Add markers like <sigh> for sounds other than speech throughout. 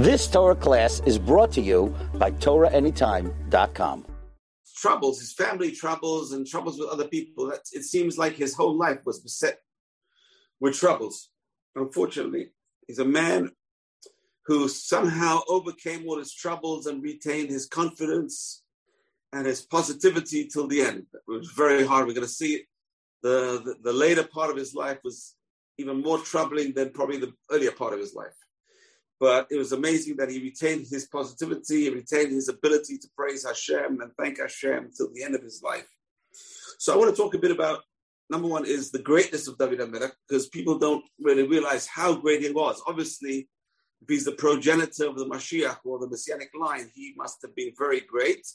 This Torah class is brought to you by TorahAnytime.com. Troubles, his family troubles, and troubles with other people. It seems like his whole life was beset with troubles. Unfortunately, he's a man who somehow overcame all his troubles and retained his confidence and his positivity till the end. It was very hard. We're going to see it. The, the, the later part of his life was even more troubling than probably the earlier part of his life. But it was amazing that he retained his positivity, he retained his ability to praise Hashem and thank Hashem till the end of his life. So I want to talk a bit about number one is the greatness of David HaMelech, because people don't really realize how great he was. Obviously, if he's the progenitor of the Mashiach or the Messianic line, he must have been very great.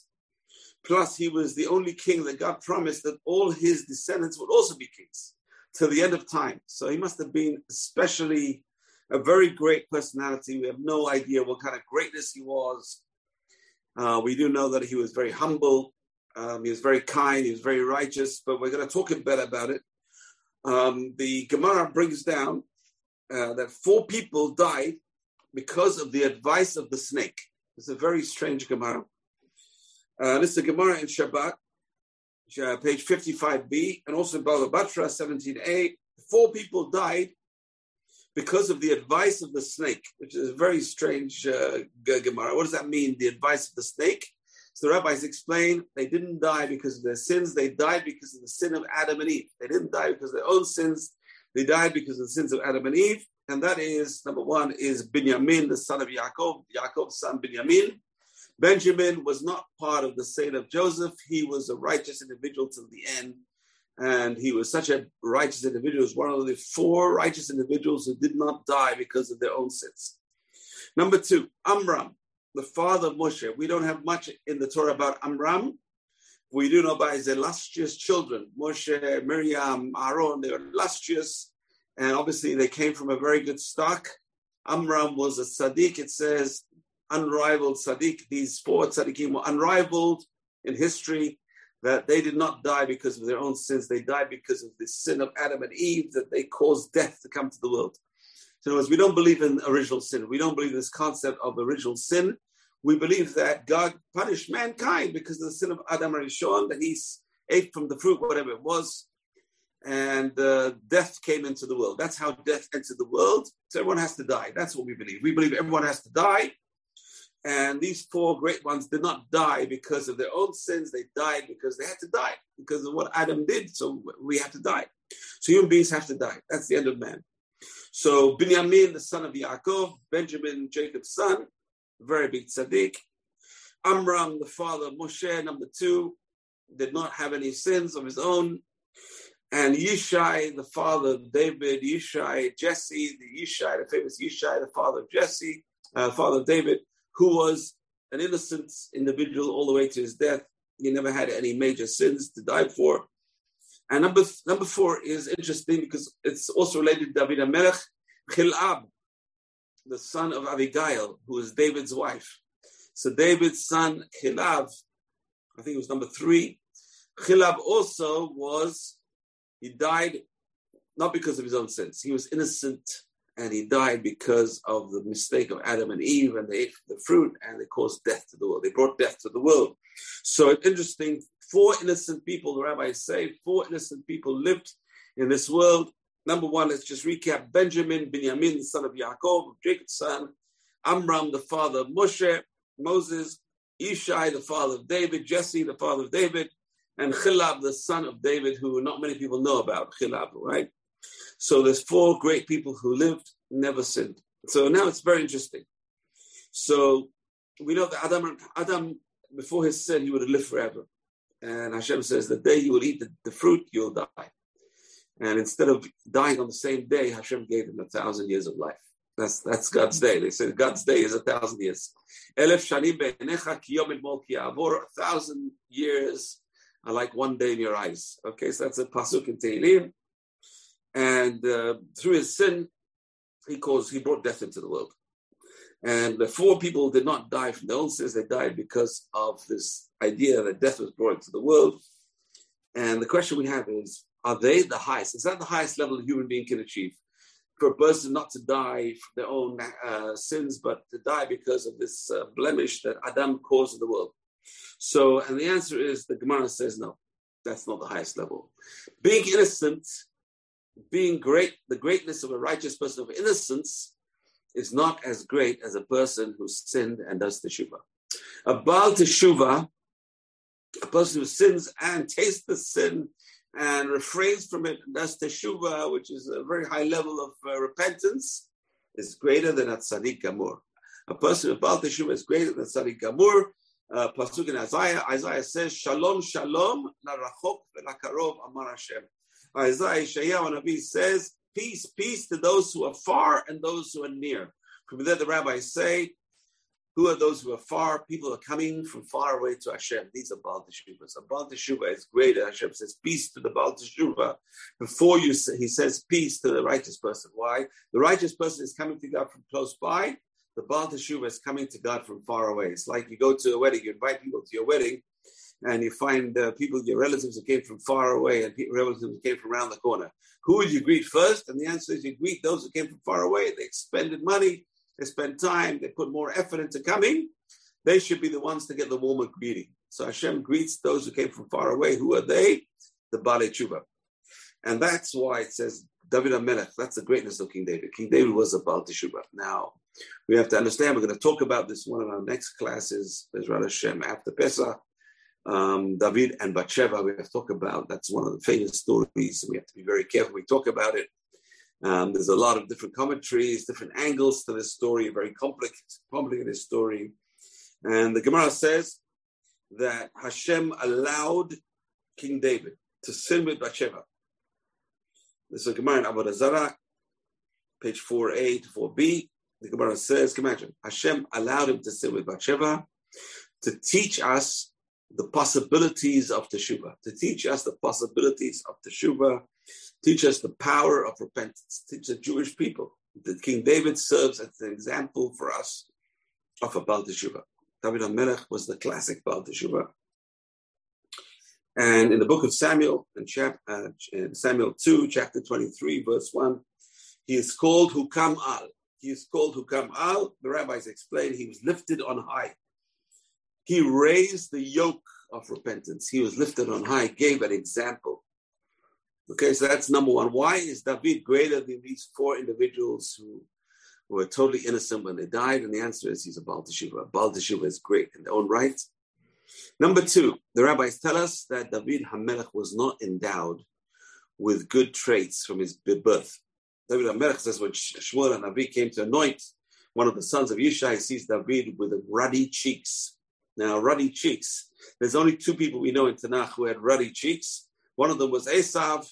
Plus, he was the only king that God promised that all his descendants would also be kings till the end of time. So he must have been especially a very great personality. We have no idea what kind of greatness he was. Uh, we do know that he was very humble. Um, he was very kind. He was very righteous. But we're going to talk a bit about it. Um, the Gemara brings down uh, that four people died because of the advice of the snake. It's a very strange Gemara. Uh, this is Gemara in Shabbat, uh, page 55b, and also in Batra 17a. Four people died because of the advice of the snake, which is a very strange uh, Gemara. What does that mean, the advice of the snake? So the rabbis explain they didn't die because of their sins, they died because of the sin of Adam and Eve. They didn't die because of their own sins, they died because of the sins of Adam and Eve. And that is, number one, is Binyamin, the son of Yaakov, Yaakov's son Binyamin. Benjamin was not part of the saint of Joseph. He was a righteous individual till the end. And he was such a righteous individual. He was one of the four righteous individuals who did not die because of their own sins. Number two, Amram, the father of Moshe. We don't have much in the Torah about Amram. We do know about his illustrious children, Moshe, Miriam, Aaron. They were illustrious. And obviously, they came from a very good stock. Amram was a tzaddik. It says unrivaled tzaddik. These four tzaddikim were unrivaled in history, that they did not die because of their own sins. They died because of the sin of Adam and Eve, that they caused death to come to the world. So in other words, we don't believe in original sin. We don't believe this concept of original sin. We believe that God punished mankind because of the sin of Adam HaRishon, that he ate from the fruit, whatever it was, and uh, death came into the world. That's how death entered the world. So everyone has to die. That's what we believe. We believe everyone has to die. And these four great ones did not die because of their own sins. They died because they had to die, because of what Adam did. So we have to die. So human beings have to die. That's the end of man. So Binyamin, the son of Yaakov, Benjamin, Jacob's son, very big tzaddik. Amram, the father of Moshe, number two, did not have any sins of his own. And Yishai, the father of David, Yishai, Jesse, the Yishai, the famous Yishai, the father of Jesse, uh, father of David, who was an innocent individual all the way to his death. He never had any major sins to die for. And number number four is interesting because it's also related to David HaMelech, Chilab, the son of Abigail, who is David's wife. So David's son Chilab, I think it was number three. Chilab also was, he died not because of his own sins. He was innocent and he died because of the mistake of Adam and Eve, and they ate the fruit and they caused death to the world. They brought death to the world. So it's interesting. Four innocent people, the rabbis say, four innocent people lived in this world. Number one, let's just recap Benjamin, Binyamin, the son of Yaakov, Jacob's son, Amram, the father of Moshe, Moses, Ishai, the father of David, Jesse, the father of David, and Chilab, the son of David, who not many people know about, Chilab, right? So there's four great people who lived, never sinned. So now it's very interesting. So we know that Adam, Adam before his sin, he would have lived forever. And Hashem says, the day you will eat the, the fruit, you'll die. And instead of dying on the same day, Hashem gave him a thousand years of life. That's that's God's day. They say God's day is a thousand years. Elef shanim be'enecha kiyom el A thousand years are like one day in your eyes. Okay, so that's a pasuk in Tehillim. And uh, through his sin, he caused, he brought death into the world. And the four people did not die from their own sins, they died because of this idea that death was brought into the world. And the question we have is, are they the highest? Is that the highest level a human being can achieve? for a person not to die for their own uh, sins, but to die because of this uh, blemish that Adam caused in the world. So, and the answer is the Gemara says no, that's not the highest level. Being innocent, being great, the greatness of a righteous person of innocence is not as great as a person who sinned and does teshuvah. A Baal teshuvah, a person who sins and tastes the sin and refrains from it, and does teshuvah, which is a very high level of uh, repentance, is greater than a tzaddik gamur. A person with Baal teshuvah is greater than tzaddik gamur. Uh, Pasuk in Isaiah, Isaiah says, Shalom, Shalom, la rachok karov amar Hashem. Isaiah, Isaiah, Nabi says, peace, peace to those who are far and those who are near. From there, the rabbis say, who are those who are far? People are coming from far away to Hashem. These are Baal Teshuvah. A Baal Teshuvah is great. Hashem says, peace to the Baal Teshuvah. Before you say, he says, peace to the righteous person. Why? The righteous person is coming to God from close by. The Baal Teshuvah is coming to God from far away. It's like you go to a wedding, you invite people to your wedding, and you find uh, people, your relatives who came from far away and people, relatives who came from around the corner. Who would you greet first? And the answer is you greet those who came from far away. They expended money, they spend time, they put more effort into coming, they should be the ones to get the warmer greeting. So Hashem greets those who came from far away. Who are they? The Baalei Tshuva. And that's why it says David HaMelech, that's the greatness of King David. King David was a Baal Teshuvah. Now, we have to understand, we're going to talk about this one of our next classes, Bezrat Hashem, after Pesach. Um, David and Bathsheba, we have to talk about. That's one of the famous stories. We have to be very careful. We talk about it um, there's a lot of different commentaries, different angles to this story, very complicated, complicated story. And the Gemara says that Hashem allowed King David to sin with Bathsheba. This is a Gemara in Avodah Zarah, page 4a to 4b. The Gemara says, imagine, Hashem allowed him to sin with Bathsheba to teach us the possibilities of Teshuvah, to teach us the possibilities of Teshuvah, teach us the power of repentance, teach the Jewish people that King David serves as an example for us of a Baal Teshuvah. David HaMelech was the classic Baal Teshuvah. And in the book of Samuel, in, chap, uh, Samuel 2, chapter 23, verse 1, he is called Hukam Al. He is called Hukam Al. The rabbis explain he was lifted on high. He raised the yoke of repentance. He was lifted on high, gave an example. Okay, so that's number one. Why is David greater than these four individuals who were totally innocent when they died? And the answer is he's a Baal Teshuvah. Baal Teshuvah is great in their own right. Number two, the rabbis tell us that David HaMelech was not endowed with good traits from his birth. David HaMelech says when Shmuel HaNavi came to anoint one of the sons of Yishai, he sees David with ruddy cheeks. Now, ruddy cheeks. There's only two people we know in Tanakh who had ruddy cheeks. One of them was Esav,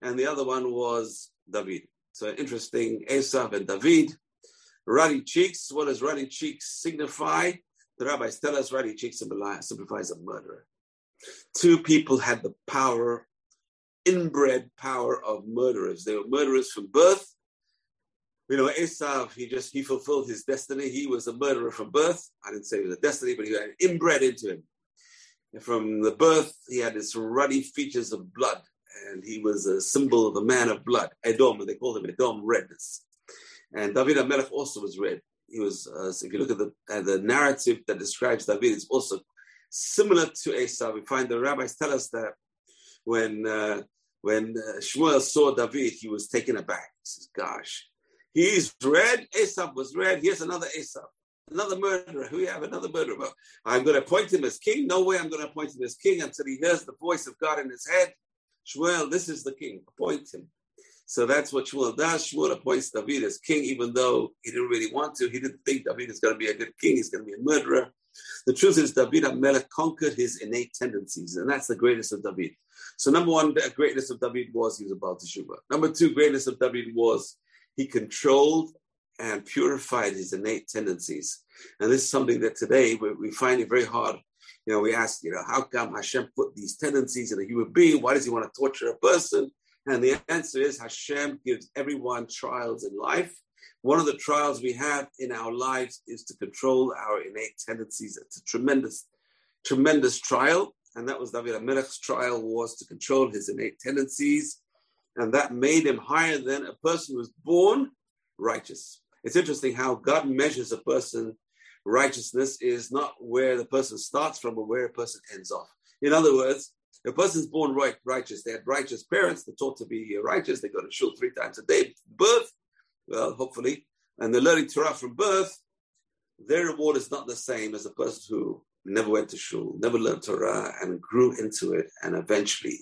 and the other one was David. So interesting, Esav and David. Ruddy cheeks, what does ruddy cheeks signify? The rabbis tell us ruddy cheeks signifies a murderer. Two people had the power, inbred power of murderers. They were murderers from birth. You know, Esav, he just he fulfilled his destiny. He was a murderer from birth. I didn't say it was a destiny, but he had inbred into him from the birth, he had his ruddy features of blood, and he was a symbol of a man of blood. Edom, they called him Edom, redness. And David HaMelech also was red. He was, uh, so if you look at the, the narrative that describes David, it's also similar to Esau. We find the rabbis tell us that when uh, when uh, Shmuel saw David, he was taken aback. He says, "Gosh, he's red. Esau was red. Here's another Esau." another murderer. We have another murderer. I'm going to appoint him as king. No way I'm going to appoint him as king until he hears the voice of God in his head. Shmuel, this is the king. Appoint him. So that's what Shmuel does. Shmuel appoints David as king, even though he didn't really want to. He didn't think David is going to be a good king. He's going to be a murderer. The truth is, David HaMelech conquered his innate tendencies, and that's the greatest of David. So, number one, the greatness of David was he was about to Teshuvah. Number two, greatness of David was he controlled and purified his innate tendencies. And this is something that today we, we find it very hard. You know, we ask, you know, how come Hashem put these tendencies in a human being? Why does he want to torture a person? And the answer is Hashem gives everyone trials in life. One of the trials we have in our lives is to control our innate tendencies. It's a tremendous, tremendous trial. And that was David HaMelech's trial was to control his innate tendencies. And that made him higher than a person who was born righteous. It's interesting how God measures a person righteousness is not where the person starts from, but where a person ends off. In other words, a person's born right, righteous. They had righteous parents. They're taught to be righteous. They go to shul three times a day. Birth, well, hopefully, and they're learning Torah from birth. Their reward is not the same as a person who never went to shul, never learned Torah, and grew into it, and eventually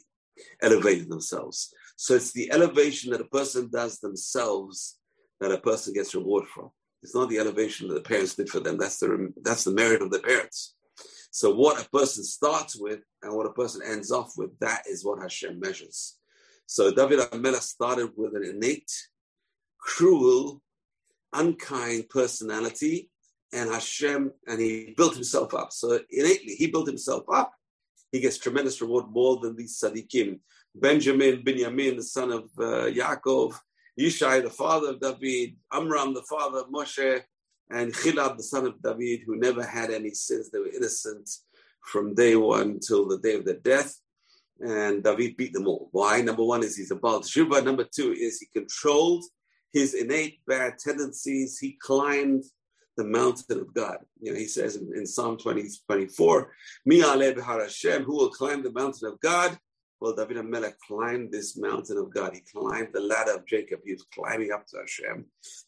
elevated themselves. So it's the elevation that a person does themselves that a person gets reward from. It's not the elevation that the parents did for them. That's the that's the merit of the parents. So what a person starts with and what a person ends off with, that is what Hashem measures. So David HaMelech started with an innate, cruel, unkind personality, and Hashem, and he built himself up. So innately, he built himself up. He gets tremendous reward more than these tzaddikim. Benjamin, Binyamin, the son of uh, Yaakov, Yishai, the father of David, Amram, the father of Moshe, and Chilab, the son of David, who never had any sins. They were innocent from day one till the day of their death. And David beat them all. Why? Number one is he's a Baal Teshuva. Number two is he controlled his innate bad tendencies. He climbed the mountain of God. You know, he says in, in Psalm 20, 24, Mi Hashem, who will climb the mountain of God? Well, David HaMelech climbed this mountain of God. He climbed the ladder of Jacob. He was climbing up to Hashem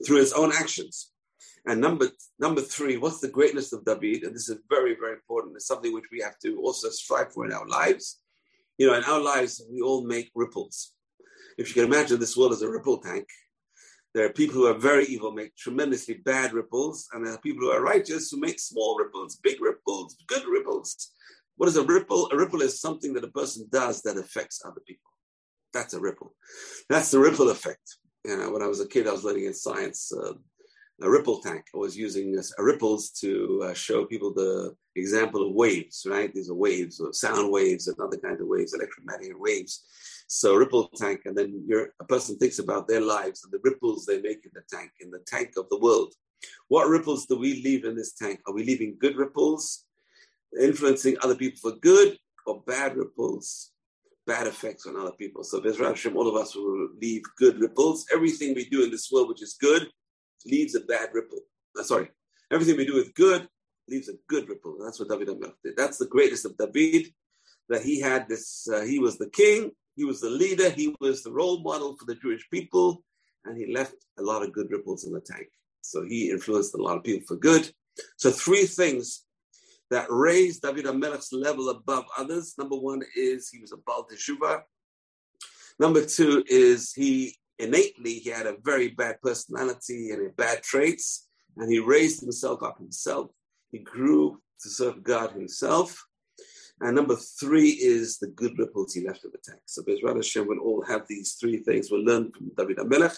through his own actions. And number number three, what's the greatness of David? And this is very, very important. It's something which we have to also strive for in our lives. You know, in our lives, we all make ripples. If you can imagine this world as a ripple tank, there are people who are very evil, make tremendously bad ripples, and there are people who are righteous who make small ripples, big ripples, good ripples. What is a ripple? A ripple is something that a person does that affects other people. That's a ripple. That's the ripple effect. You know, when I was a kid, I was learning in science. Uh, a ripple tank. I was using uh, ripples to uh, show people the example of waves, right? These are waves, or sound waves and other kinds of waves, electromagnetic waves. So ripple tank, and then a person thinks about their lives and the ripples they make in the tank, in the tank of the world. What ripples do we leave in this tank? Are we leaving good ripples, influencing other people for good, or bad ripples, bad effects on other people? So Bezrat Hashem, all of us will leave good ripples. Everything we do in this world, which is good, leaves a bad ripple. Uh, sorry, everything we do with good leaves a good ripple. That's what David did. That's the greatest of David, that he had this, uh, he was the king, he was the leader, he was the role model for the Jewish people, and he left a lot of good ripples in the tank. So he influenced a lot of people for good. So three things that raised David HaMelech's level above others. Number one is he was a Baal Teshuvah. Number two is he innately he had a very bad personality and bad traits, and he raised himself up himself. He grew to serve God himself. And number three is the good ripples he left in the text. So Bezrat Hashem will all have these three things. We'll learn from David HaMelech.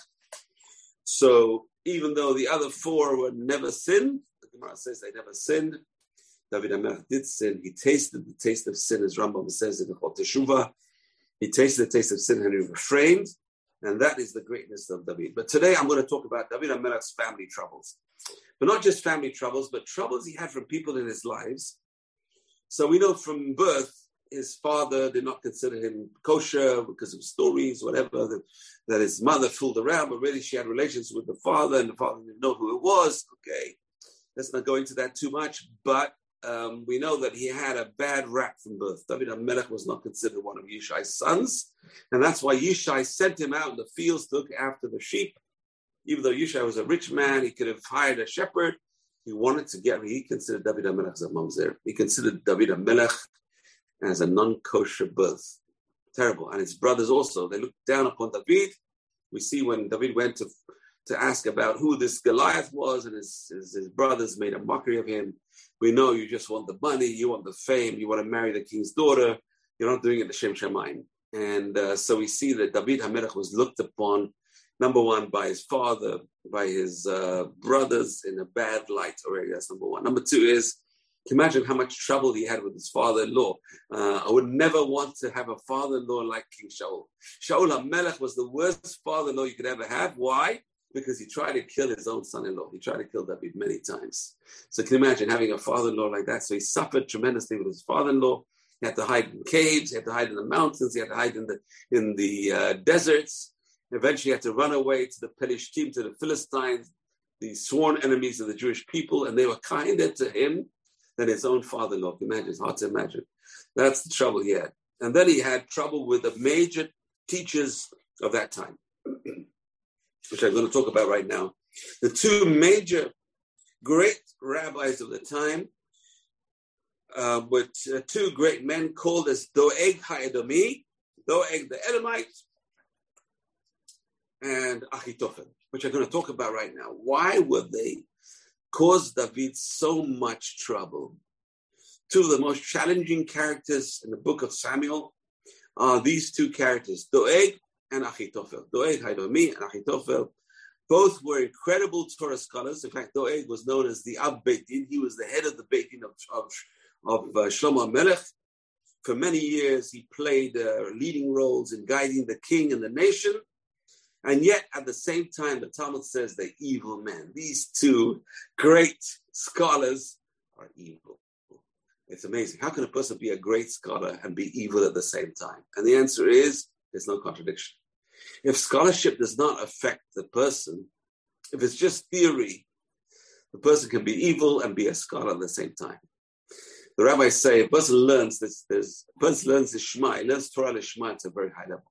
So even though the other four were never sinned, the Gemara says they never sinned, David HaMelech did sin. He tasted the taste of sin, as Rambam says in the Chot Teshuvah. He tasted the taste of sin and he refrained. And that is the greatness of David. But today I'm going to talk about David HaMelech's family troubles. But not just family troubles, but troubles he had from people in his lives. So we know from birth, his father did not consider him kosher because of stories, whatever, that, that his mother fooled around, but really she had relations with the father and the father didn't know who it was. Okay, let's not go into that too much. But um, we know that he had a bad rap from birth. David HaMelech was not considered one of Yishai's sons, and that's why Yishai sent him out in the fields to look after the sheep. Even though Yishai was a rich man, he could have hired a shepherd. He wanted to get, he considered David HaMelech as a mamzer. He considered David HaMelech as a non-kosher birth. Terrible. And his brothers also, they looked down upon David. We see when David went to to ask about who this Goliath was, and his, his, his, brothers made a mockery of him. We know you just want the money, you want the fame, you want to marry the king's daughter. You're not doing it the Shem Shemaim. And uh, so we see that David Hamelech was looked upon, number one, by his father, by his uh, brothers in a bad light already. That's number one. Number two is, can you imagine how much trouble he had with his father-in-law. Uh, I would never want to have a father-in-law like King Shaul. Shaul HaMelech was the worst father-in-law you could ever have. Why? because he tried to kill his own son-in-law. He tried to kill David many times. So can you imagine having a father-in-law like that? So he suffered tremendously with his father-in-law. He had to hide in caves. He had to hide in the mountains. He had to hide in the in the uh, deserts. Eventually, had to run away to the Pelishtim, to the Philistines, the sworn enemies of the Jewish people, and they were kinder to him than his own father-in-law. Imagine, it's hard to imagine. That's the trouble he had. And then he had trouble with the major teachers of that time, <clears throat> which I'm going to talk about right now. The two major great rabbis of the time uh, were uh, two great men called as Doeg HaEdomi, Doeg the Edomite, and Achitophel, which I'm going to talk about right now. Why would they cause David so much trouble? Two of the most challenging characters in the book of Samuel are these two characters, Doeg and Achitophel. Doeg HaEdomi and Achitophel both were incredible Torah scholars. In fact, Doeg was known as the Ab Beit Din. He was the head of the Beit Din of, of, of uh, Shlomo Melech. For many years, he played uh, leading roles in guiding the king and the nation. And yet, at the same time, the Talmud says they're evil men. These two great scholars are evil. It's amazing. How can a person be a great scholar and be evil at the same time? And the answer is there's no contradiction. If scholarship does not affect the person, if it's just theory, the person can be evil and be a scholar at the same time. The rabbis say a person learns this, there's, a person learns the Shema, he learns Torah Lishma at a very high level.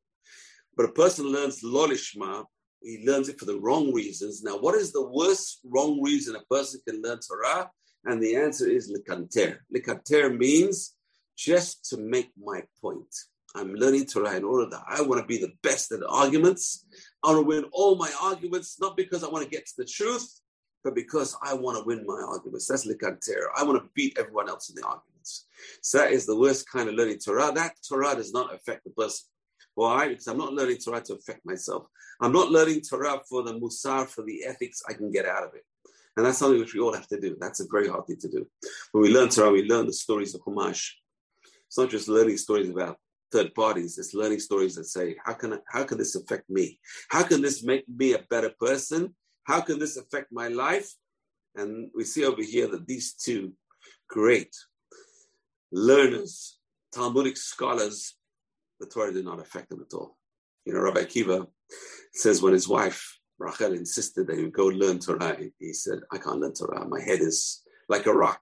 But a person learns Lo Lishma, he learns it for the wrong reasons. Now, what is the worst wrong reason a person can learn Torah? And the answer is likanter. Likanter means just to make my point. I'm learning Torah in order that I want to be the best at arguments. I want to win all my arguments, not because I want to get to the truth, but because I want to win my arguments. That's likanter. I want to beat everyone else in the arguments. So that is the worst kind of learning Torah. That Torah does not affect the person. Why? Because I'm not learning Torah to affect myself. I'm not learning Torah for the musar, for the ethics I can get out of it. And that's something which we all have to do. That's a very hard thing to do. When we learn Torah, we learn the stories of Chumash. It's not just learning stories about third parties. It's learning stories that say, how can I, how can this affect me? How can this make me a better person? How can this affect my life? And we see over here that these two great learners, Talmudic scholars, the Torah did not affect him at all. You know, Rabbi Akiva says when his wife Rachel insisted that he go learn Torah, he said, "I can't learn Torah. My head is like a rock."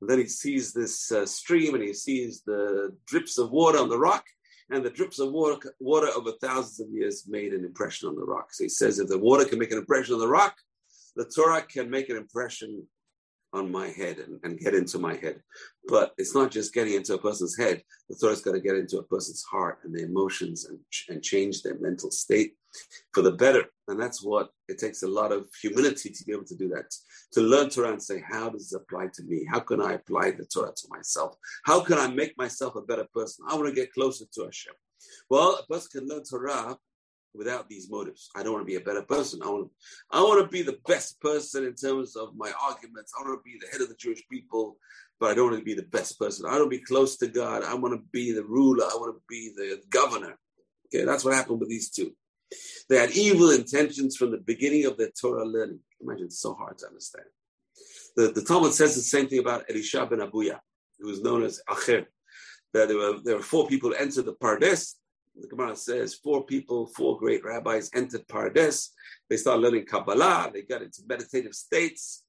And then he sees this uh, stream and he sees the drips of water on the rock, and the drips of water, water over thousands of years made an impression on the rock. So he says, if the water can make an impression on the rock, the Torah can make an impression on my head and, and get into my head. But it's not just getting into a person's head. The Torah's got to get into a person's heart and the emotions and, and change their mental state for the better. And that's what it takes a lot of humility to be able to do that. To learn Torah and say, how does this apply to me? How can I apply the Torah to myself? How can I make myself a better person? I want to get closer to Hashem. Well, a person can learn Torah without these motives. I don't want to be a better person. I want, I want to be the best person in terms of my arguments. I want to be the head of the Jewish people, but I don't want to be the best person. I don't be close to God. I want to be the ruler. I want to be the governor. Okay, that's what happened with these two. They had evil intentions from the beginning of their Torah learning. Imagine it's so hard to understand. The, the Talmud says the same thing about Elisha ben Abuya, who was known as Acher. That there were, there were four people who entered the Pardes. The Gemara says four people, four great rabbis entered Pardes. They started learning Kabbalah. They got into meditative states.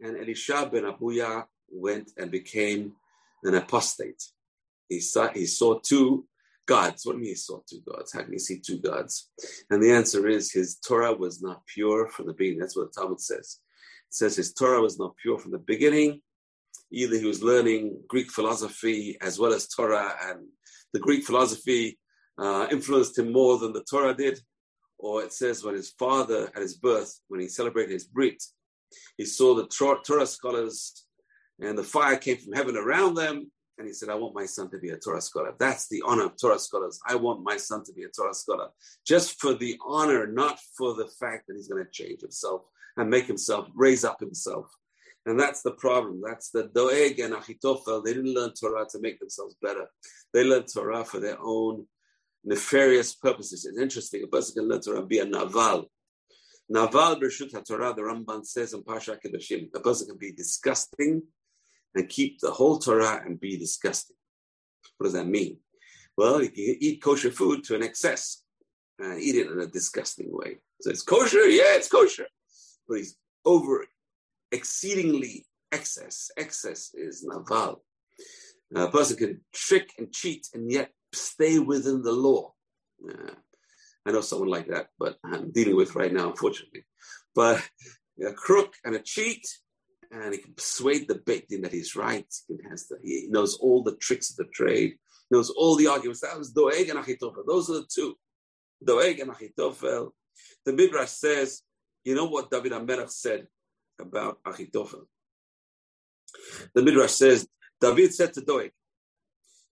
And Elisha ben Abuya went and became an apostate. He saw, he saw two gods. What do you mean he saw two gods? How can you see two gods? And the answer is his Torah was not pure from the beginning. That's what the Talmud says. It says his Torah was not pure from the beginning. Either he was learning Greek philosophy as well as Torah, and the Greek philosophy uh, influenced him more than the Torah did. Or it says when his father at his birth, when he celebrated his Brit, he saw the Torah scholars and the fire came from heaven around them and he said, I want my son to be a Torah scholar. That's the honor of Torah scholars. I want my son to be a Torah scholar. Just for the honor, not for the fact that he's going to change himself and make himself, raise up himself. And that's the problem. That's the Doeg and Achitophel. They didn't learn Torah to make themselves better. They learned Torah for their own nefarious purposes. It's interesting. A person can learn and be a Naval. Naval Bershut HaTorah, the Ramban says in Parsha Kedoshim, a person can be disgusting and keep the whole Torah and be disgusting. What does that mean? Well, you can eat kosher food to an excess and eat it in a disgusting way. So it's kosher, yeah, it's kosher. But he's over exceedingly excess. Excess is naval. A person can trick and cheat and yet stay within the law. Uh, I know someone like that, but I'm dealing with right now, unfortunately. But a crook and a cheat, and he can persuade the bait that he's right. He, has the, he knows all the tricks of the trade, knows all the arguments. That was Doeg and Achitophel. Those are the two. Doeg and Achitophel. The Midrash says, you know what David HaMelech said about Achitophel? The Midrash says, David said to Doeg,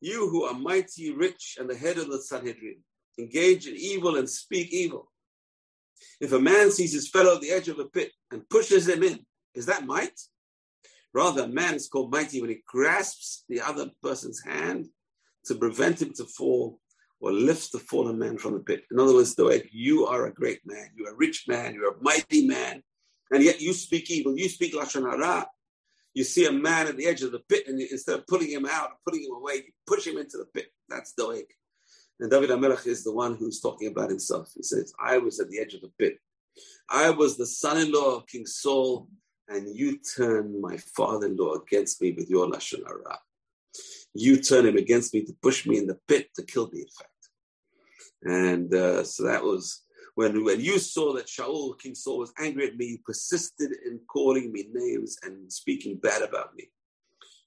You who are mighty, rich, and the head of the Sanhedrin, engage in evil and speak evil. If a man sees his fellow at the edge of a pit and pushes him in, is that might? Rather, a man is called mighty when he grasps the other person's hand to prevent him to fall or lifts the fallen man from the pit. In other words, Doeg, you are a great man, you're a rich man, you're a mighty man, and yet you speak evil, you speak Lashon Hara. You see a man at the edge of the pit, and instead of pulling him out, putting him away, you push him into the pit. That's Doeg. And David HaMelech is the one who's talking about himself. He says, I was at the edge of the pit. I was the son-in-law of King Saul, and you turned my father-in-law against me with your Lashon Hara. You turn him against me to push me in the pit to kill me, in fact. And uh, so that was when, when you saw that Shaul, King Saul, was angry at me, you persisted in calling me names and speaking bad about me.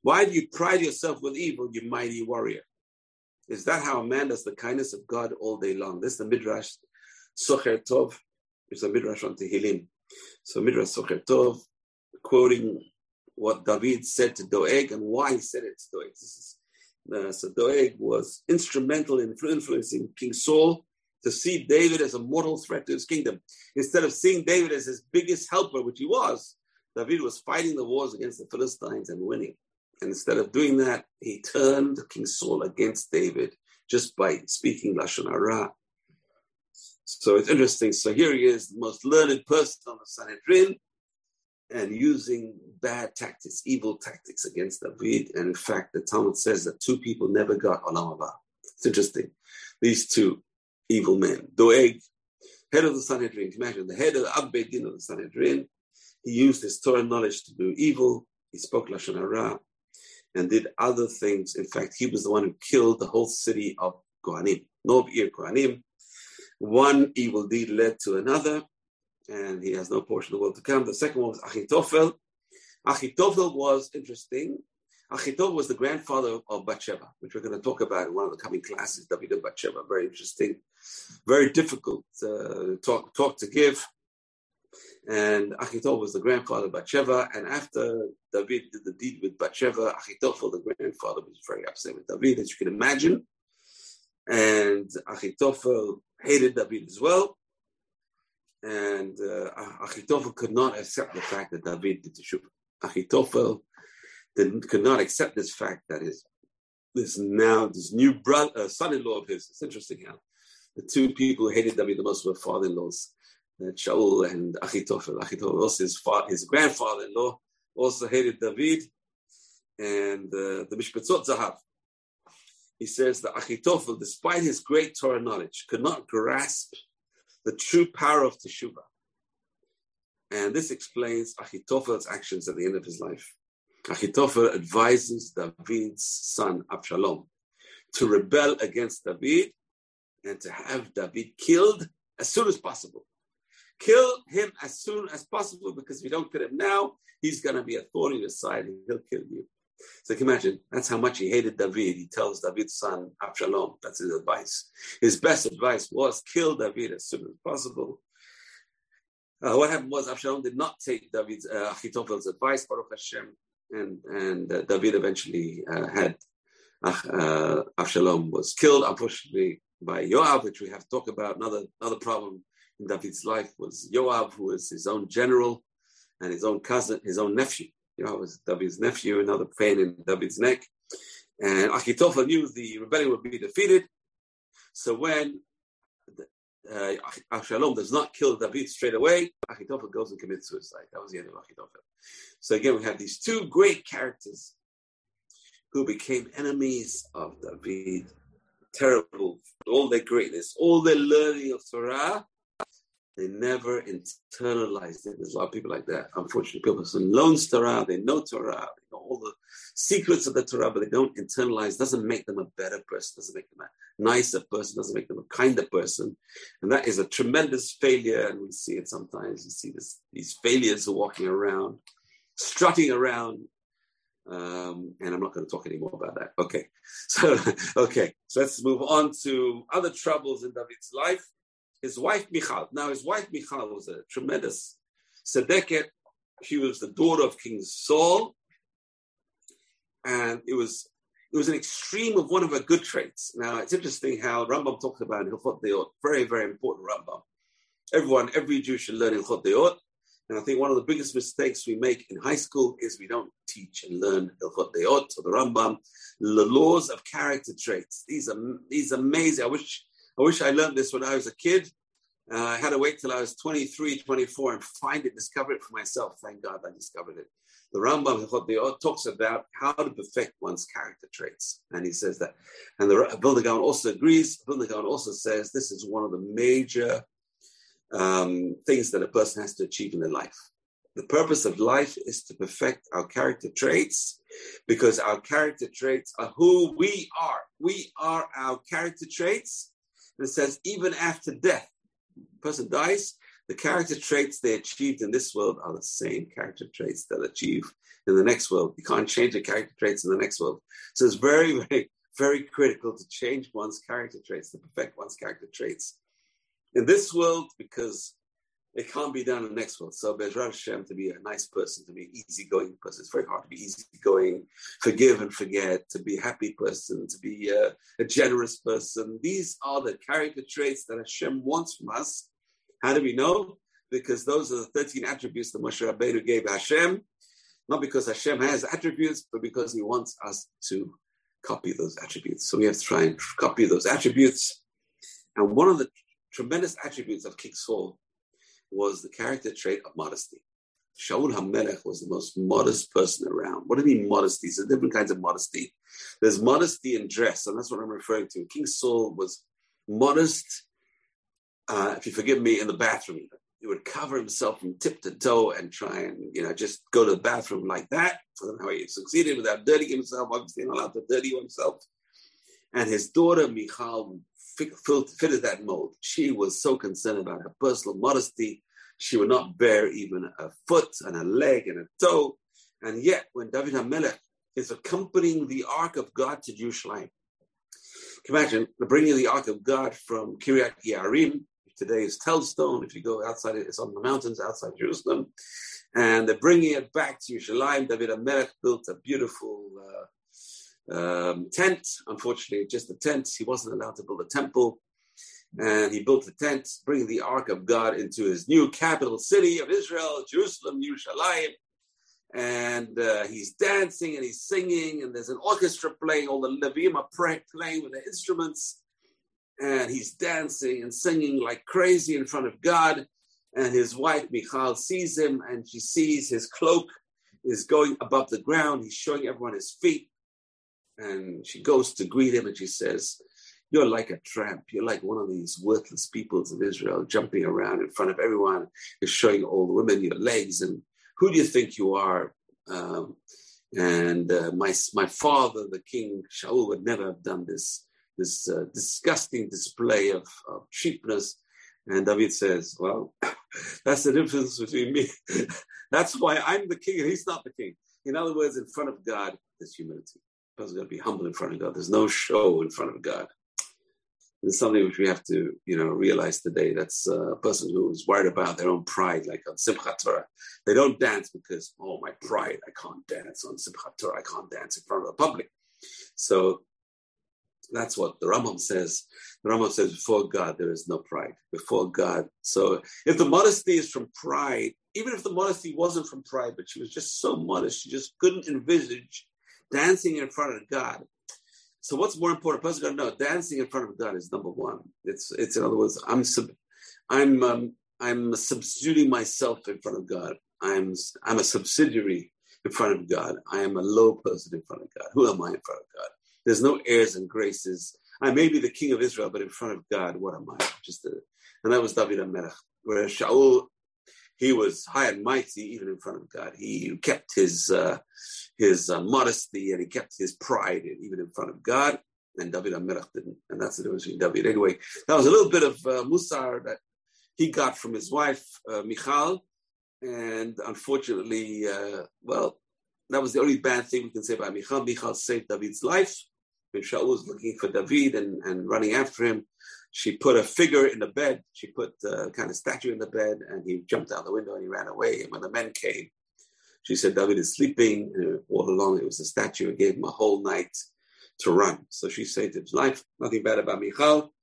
Why do you pride yourself with evil, you mighty warrior? Is that how a man does the kindness of God all day long? This is the Midrash Shocher Tov. It's a Midrash on Tehillim. So Midrash Shocher Tov, quoting what David said to Doeg and why he said it to Doeg. This is, uh, so Doeg was instrumental in influencing King Saul to see David as a mortal threat to his kingdom. Instead of seeing David as his biggest helper, which he was, David was fighting the wars against the Philistines and winning. And instead of doing that, he turned King Saul against David just by speaking Lashon Hara. So it's interesting. So here he is, the most learned person on the Sanhedrin, and using bad tactics, evil tactics against David. And in fact, the Talmud says that two people never got Olam Haba. It's interesting. These two evil man. Doeg, head of the Sanhedrin, imagine the head of the Abbedin of the Sanhedrin, he used his Torah knowledge to do evil. He spoke Lashon Hara and did other things. In fact, he was the one who killed the whole city of Kohanim, Nob Ir Kohanim. One evil deed led to another, and he has no portion of the world to come. The second one was Achitophel. Achitophel was interesting. Achitophel was the grandfather of Bathsheba, which we're going to talk about in one of the coming classes. David and Bathsheba, very interesting, very difficult uh, talk talk to give. And Achitophel was the grandfather of Bathsheba. And after David did the deed with Bathsheba, Achitophel, the grandfather, was very upset with David, as you can imagine. And Achitophel hated David as well. And uh, could not accept the fact that David did teshuvah. Achitophel did, could not accept this fact that his this now this new brother, uh, son-in-law of his. It's interesting how the two people who hated David the most were father-in-laws that Shaul and Achitophel. Achitophel also his, his grandfather-in-law also hated David, and uh, the Mishbetzot Zahav. He says that Achitophel, despite his great Torah knowledge, could not grasp the true power of Teshuvah. And this explains Achitophel's actions at the end of his life. Achitophel advises David's son Absalom to rebel against David and to have David killed as soon as possible. Kill him as soon as possible because if you don't kill him now, he's going to be a thorn in your side and he'll kill you. So you can imagine, that's how much he hated David. He tells David's son, Absalom, that's his advice. His best advice was kill David as soon as possible. Uh, what happened was Absalom did not take David's uh, Achitophel's advice, Baruch Hashem, and and uh, David eventually uh, had uh, Absalom was killed, unfortunately, by Yoav, which we have to talk about. Another another problem in David's life was Yoav, who was his own general and his own cousin, his own nephew. Yoav was David's nephew, another pain in David's neck. And Achitophel knew the rebellion would be defeated. So when uh, does not kill David straight away, Achitophel goes and commits suicide. That was the end of Achitophel. So again, we have these two great characters who became enemies of David. Terrible, all their greatness, all their learning of Torah, they never internalized it. There's a lot of people like that. Unfortunately, people who learn Torah, they know Torah, they know all the secrets of the Torah, but they don't internalize. Doesn't make them a better person. Doesn't make them a nicer person. Doesn't make them a kinder person. And that is a tremendous failure. And we see it sometimes. You see this, these failures are walking around, strutting around. Um, and I'm not going to talk anymore about that. Okay, <laughs> so okay, so let's move on to other troubles in David's life his wife Michal. Now, his wife Michal was a tremendous Sedeket. She was the daughter of King Saul, and it was it was an extreme of one of her good traits. Now, it's interesting how Rambam talks about in Hilchot Deot, very, very important Rambam. Everyone, every Jew should learn Hilchot Deot. And I think one of the biggest mistakes we make in high school is we don't teach and learn Hilchot Deot or the Rambam, the laws of character traits. These are these amazing. I wish I wish I learned this when I was a kid. Uh, I had to wait till I was 23, 24 and find it, discover it for myself. Thank God I discovered it. The Rambam talks about how to perfect one's character traits. And he says that. And the Vilna Gaon also agrees. Vilna Gaon also says this is one of the major um, things that a person has to achieve in their life. The purpose of life is to perfect our character traits because our character traits are who we are. We are our character traits it says, even after death, person dies, the character traits they achieved in this world are the same character traits they'll achieve in the next world. You can't change the character traits in the next world. So it's very, very, very critical to change one's character traits, to perfect one's character traits. In this world, because it can't be done in the next world. So Bezrat Hashem to be a nice person, to be an easygoing person. It's very hard to be easygoing, forgive and forget, to be a happy person, to be a, a generous person. These are the character traits that Hashem wants from us. How do we know? Because those are the 13 attributes that Moshe Rabbeinu gave Hashem. Not because Hashem has attributes, but because he wants us to copy those attributes. So we have to try and copy those attributes. And one of the tremendous attributes of King Saul was the character trait of modesty. Shaul HaMelech was the most modest person around. What do you mean modesty? There's different kinds of modesty. There's modesty in dress, and that's what I'm referring to. King Saul was modest, uh, if you forgive me, in the bathroom. He would cover himself from tip to toe and try and, you know, just go to the bathroom like that. I don't know how he succeeded without dirtying himself. Obviously, not allowed to dirty himself. And his daughter, Michal, fitted that mold. She was so concerned about her personal modesty. She would not bear even a foot and a leg and a toe. And yet, when David HaMelech is accompanying the Ark of God to Jerusalem, imagine bringing the Ark of God from Kiryat Yearim, today is Telz-Stone. If you go outside, it's on the mountains outside Jerusalem. And they're bringing it back to Jerusalem. David HaMelech built a beautiful uh, um, tent. Unfortunately, just a tent. He wasn't allowed to build a temple. And he built a tent, bringing the Ark of God into his new capital city of Israel, Jerusalem, Yerushalayim. And uh, he's dancing and he's singing, and there's an orchestra playing. All the Levim are playing with the instruments. And he's dancing and singing like crazy in front of God. And his wife, Michal, sees him, and she sees his cloak is going above the ground. He's showing everyone his feet and she goes to greet him and she says, You're like a tramp. You're like one of these worthless peoples of Israel jumping around in front of everyone. You're showing all the women your legs. And who do you think you are? Um, and uh, my, my father, the king Shaul, would never have done this, this uh, disgusting display of, of cheapness. And David says, Well, <laughs> that's the difference between me. <laughs> that's why I'm the king and he's not the king. In other words, in front of God, there's humility person's got to be humble in front of God. There's no show in front of God. It's something which we have to, you know, realize today. That's uh, a person who's worried about their own pride, like on Simchat Torah. They don't dance because, oh, my pride, I can't dance on Simchat Torah. I can't dance in front of the public. So that's what the Rambam says. The Rambam says, before God, there is no pride. Before God. So if the modesty is from pride, even if the modesty wasn't from pride, but she was just so modest, she just couldn't envisage dancing in front of God. So what's more important? A person got to know dancing in front of God is number one. It's it's in other words, I'm sub, I'm um, I'm substituting myself in front of God. I'm I'm a subsidiary in front of God. I am a low person in front of God. Who am I in front of God? There's no airs and graces. I may be the king of Israel, but in front of God, what am I? Just a, and that was David HaMelech. Whereas Shaul, he was high and mighty even in front of God. He kept his uh, his uh, modesty and he kept his pride even in front of God. And David HaMelech didn't. And that's the difference between David. Anyway, that was a little bit of uh, musar that he got from his wife, uh, Michal. And unfortunately, uh, well, that was the only bad thing we can say about Michal. Michal saved David's life. When Shaul was looking for David and, and running after him, she put a figure in the bed. She put a kind of statue in the bed, and he jumped out the window and he ran away. And when the men came, she said, David is sleeping. And all along, it was a statue. It gave him a whole night to run. So she saved his life. Nothing bad about Michal,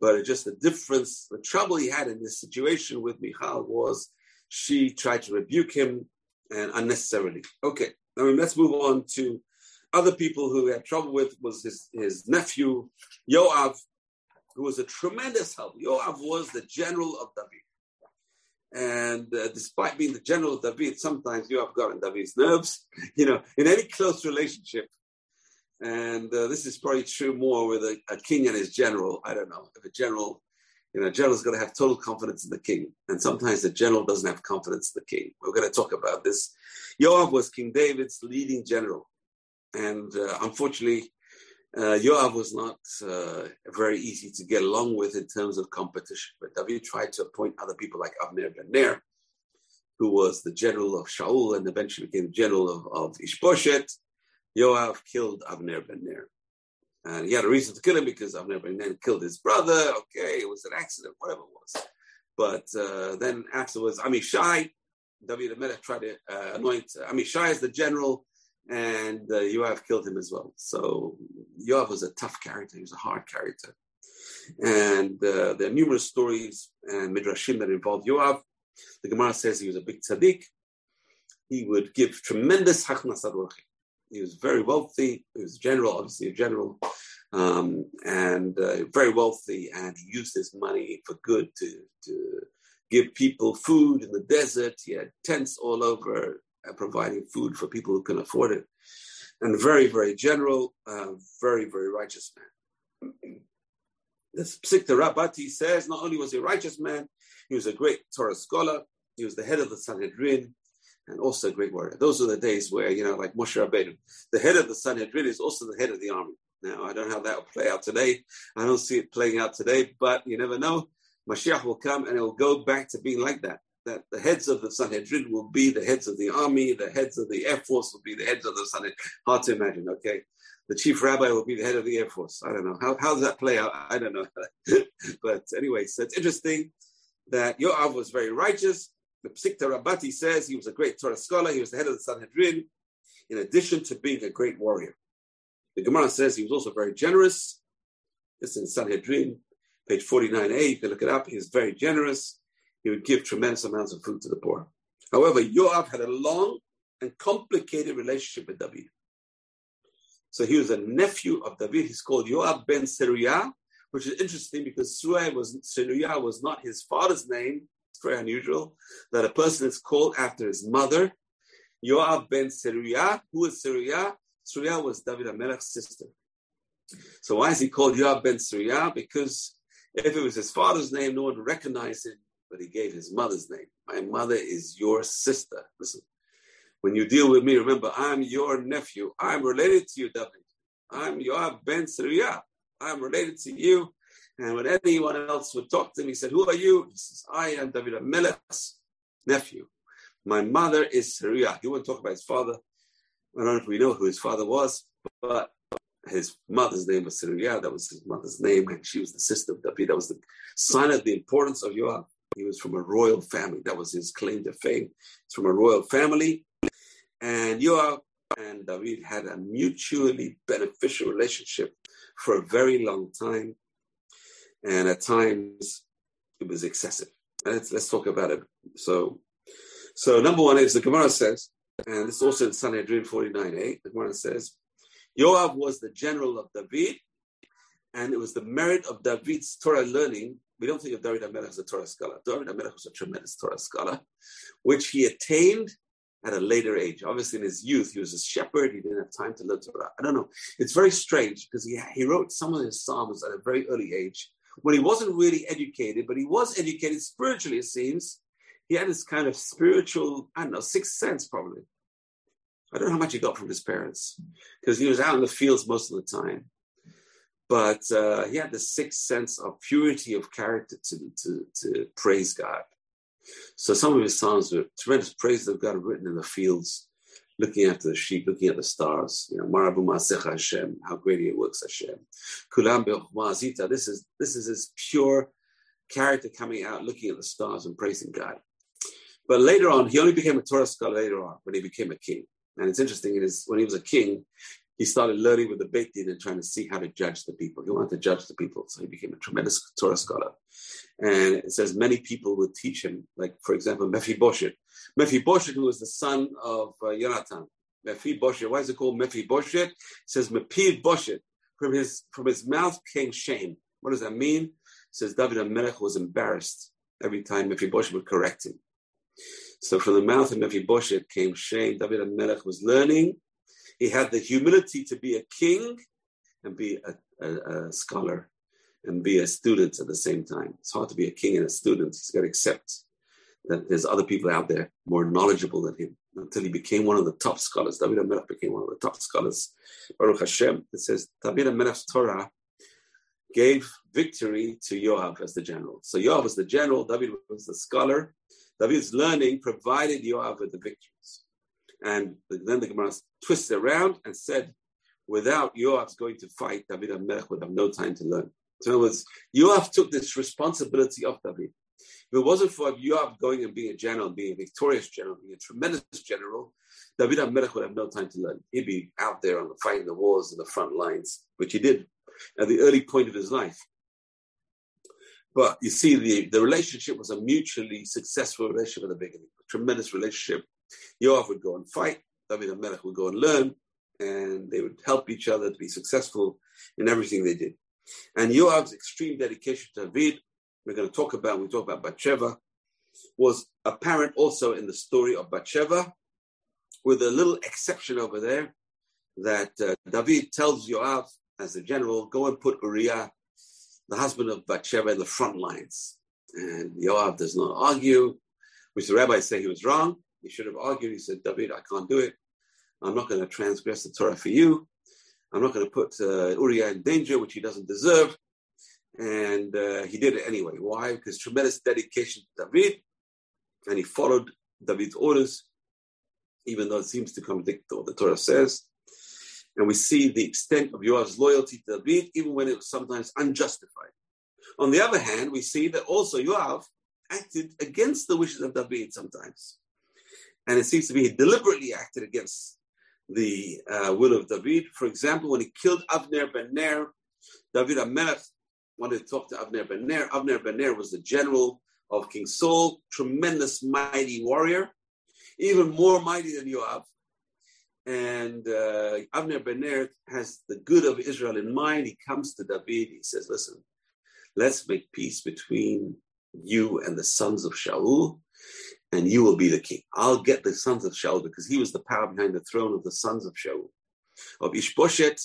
but just the difference, the trouble he had in this situation with Michal was she tried to rebuke him and unnecessarily. Okay, I mean, let's move on to other people who had trouble with was his, his nephew, Yoav, who was a tremendous help. Yoav was the general of David. And uh, despite being the general of David, sometimes Yoav got on David's nerves. <laughs> You know, in any close relationship, and uh, this is probably true more with a, a, king and his general. I don't know if a general, you know, a general is going to have total confidence in the king, and sometimes the general doesn't have confidence in the king. We're going to talk about this. Yoav was King David's leading general, and uh, unfortunately, uh, Yoav was not uh, very easy to get along with in terms of competition. But David tried to appoint other people like Avner ben Ner, who was the general of Shaul and eventually became general of, of Ishbosheth Yoav killed Avner ben Ner. And he had a reason to kill him because Avner ben Ner killed his brother. Okay, it was an accident, whatever it was. But uh, then afterwards, Amishai, David HaMelech tried to uh, anoint Amishai as the general, and uh, Yoav killed him as well. So Yoav was a tough character. He was a hard character. And uh, there are numerous stories and midrashim that involve Yoav. The Gemara says he was a big tzaddik. He would give tremendous hachnas he was very wealthy. He was a general, obviously a general, um, and uh, very wealthy. And he used his money for good to, to give people food in the desert. He had tents all over, providing food for people who can afford it. And very, very general, uh, very, very righteous man. The Psikta Rabati says not only was he a righteous man, he was a great Torah scholar. He was the head of the Sanhedrin and also a great warrior. Those are the days where, you know, like Moshe Rabbeinu, the head of the Sanhedrin is also the head of the army. Now, I don't know how that will play out today. I don't see it playing out today, but you never know. Mashiach will come and it will go back to being like that. That the heads of the Sanhedrin will be the heads of the army, the heads of the Air Force will be the heads of the Sanhedrin. Hard to imagine, okay? The chief rabbi will be the head of the Air Force. I don't know. How, how does that play out? I don't know. <laughs> but anyway, so it's interesting that Yoav was very righteous the Psikta Rabati says he was a great Torah scholar, he was the head of the Sanhedrin, in addition to being a great warrior. The Gemara says he was also very generous. This is in Sanhedrin, page 49a, you can look it up. He was very generous. He would give tremendous amounts of food to the poor. However, Yoav had a long and complicated relationship with David. So he was a nephew of David. He's called Yoav ben Seruya, which is interesting because Seruya was, not his father's name, It's very unusual that a person is called after his mother. Yoav ben Seruya. Who is Seruya? Seruya was David HaMelech's sister. So why is he called Yoav ben Seruya? Because if it was his father's name, no one would recognize him, but he gave his mother's name. My mother is your sister. Listen, when you deal with me, remember, I'm your nephew. I'm related to you, David. I'm Yoav ben Seruya. I'm related to you. And when anyone else would talk to him, he said, Who are you? He says, I am David HaMelech's nephew. My mother is Seruya. He wouldn't talk about his father. I don't know if we know who his father was, but his mother's name was Seruya. That was his mother's name, and she was the sister of David. That was the sign of the importance of Yoav. He was from a royal family. That was his claim to fame. He's from a royal family. And Yoav and uh, David had a mutually beneficial relationship for a very long time and at times it was excessive. Let's, let's talk about it. So, so number one is the Gemara says, and is also in Sanhedrin 49a, the Gemara says, Yoav was the general of David, and it was the merit of David's Torah learning. We don't think of David HaMelech as a Torah scholar. David HaMelech was a tremendous Torah scholar, which he attained at a later age. Obviously, in his youth, he was a shepherd. He didn't have time to learn Torah. I don't know. It's very strange because he, he wrote some of his psalms at a very early age when he wasn't really educated, but he was educated spiritually, it seems. He had this kind of spiritual, I don't know, sixth sense probably. I don't know how much he got from his parents because he was out in the fields most of the time. But uh, he had the sixth sense of purity of character to, to, to praise God. So some of his songs were tremendous praises of God written in the fields, looking after the sheep, looking at the stars. You know, Marabu Masech Hashem, how great he works Hashem. Kulam Azita, this is this is his pure character coming out, looking at the stars and praising God. But later on, he only became a Torah scholar later on when he became a king. And it's interesting, it is when he was a king, he started learning with the Beit Din and trying to see how to judge the people. He wanted to judge the people, so he became a tremendous Torah scholar. And it says many people would teach him, like, for example, Mephibosheth. Mephibosheth, who was the son of uh, Jonathan. Mephibosheth, why is it called Mephibosheth? It says Mephibosheth. From his, from his mouth came shame. What does that mean? It says David HaMelech was embarrassed every time Mephibosheth would correct him. So from the mouth of Mephibosheth came shame. David HaMelech was learning he had the humility to be a king and be a, a, a scholar and be a student at the same time. It's hard to be a king and a student. He's got to accept that there's other people out there more knowledgeable than him until he became one of the top scholars. David HaMelech became one of the top scholars. Baruch Hashem, it says, David HaMelech's Torah gave victory to Yoav as the general. So Yoav was the general, David was the scholar. David's learning provided Yoav with the victories. And then the Gemara twisted around and said, without Yoav's going to fight, David HaMelech would have no time to learn. So in other words, Yoav took this responsibility of David. If it wasn't for Yoav going and being a general, being a victorious general, being a tremendous general, David HaMelech would have no time to learn. He'd be out there on the fighting the wars in the front lines, which he did at the early point of his life. But you see, the, the relationship was a mutually successful relationship at the beginning, a tremendous relationship Yoav would go and fight, David HaMelech would go and learn, and they would help each other to be successful in everything they did. And Yoav's extreme dedication to David, we're going to talk about, we talk about Bathsheba, was apparent also in the story of Bathsheba, with a little exception over there that uh, David tells Yoav, as the general, go and put Uriah, the husband of Bathsheba, in the front lines. And Yoav does not argue, which the rabbis say he was wrong. He should have argued. He said, David, I can't do it. I'm not going to transgress the Torah for you. I'm not going to put uh, Uriah in danger, which he doesn't deserve. And uh, he did it anyway. Why? Because tremendous dedication to David, and he followed David's orders, even though it seems to contradict what the Torah says. And we see the extent of Yoav's loyalty to David, even when it was sometimes unjustified. On the other hand, we see that also Yoav acted against the wishes of David sometimes. And it seems to be he deliberately acted against the uh, will of David. For example, when he killed Avner ben Ner, David HaMelech wanted to talk to Avner ben Ner. Avner ben Ner was the general of King Saul, tremendous, mighty warrior, even more mighty than Yoav. And uh, Avner ben Ner has the good of Israel in mind. He comes to David. He says, "Listen, let's make peace between you and the sons of Shaul, and you will be the king. I'll get the sons of Shaul because he was the power behind the throne of the sons of Shaul. Of Ishboshet,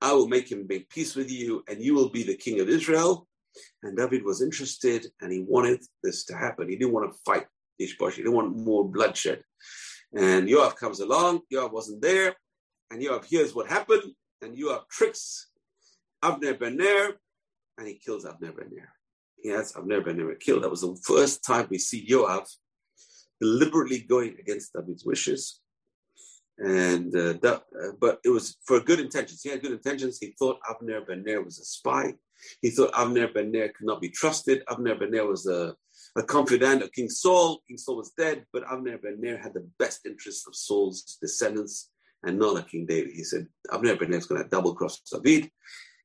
I will make him make peace with you, and you will be the king of Israel. And David was interested, and he wanted this to happen. He didn't want to fight Ishboshet. He didn't want more bloodshed. And Yoav comes along. Yoav wasn't there, and Yoav hears what happened, and Yoav tricks Abner ben Ner, and he kills Abner ben Ner. He has Avner ben Ner killed. That was the first time we see Yoav deliberately going against David's wishes. And uh, that, uh, but it was for good intentions. He had good intentions. He thought Avner ben Ner was a spy. He thought Avner ben Ner could not be trusted. Avner ben Ner was a, a confidant of King Saul. King Saul was dead, but Avner ben Ner had the best interests of Saul's descendants and not of King David. He said Avner ben Ner is going to double cross David.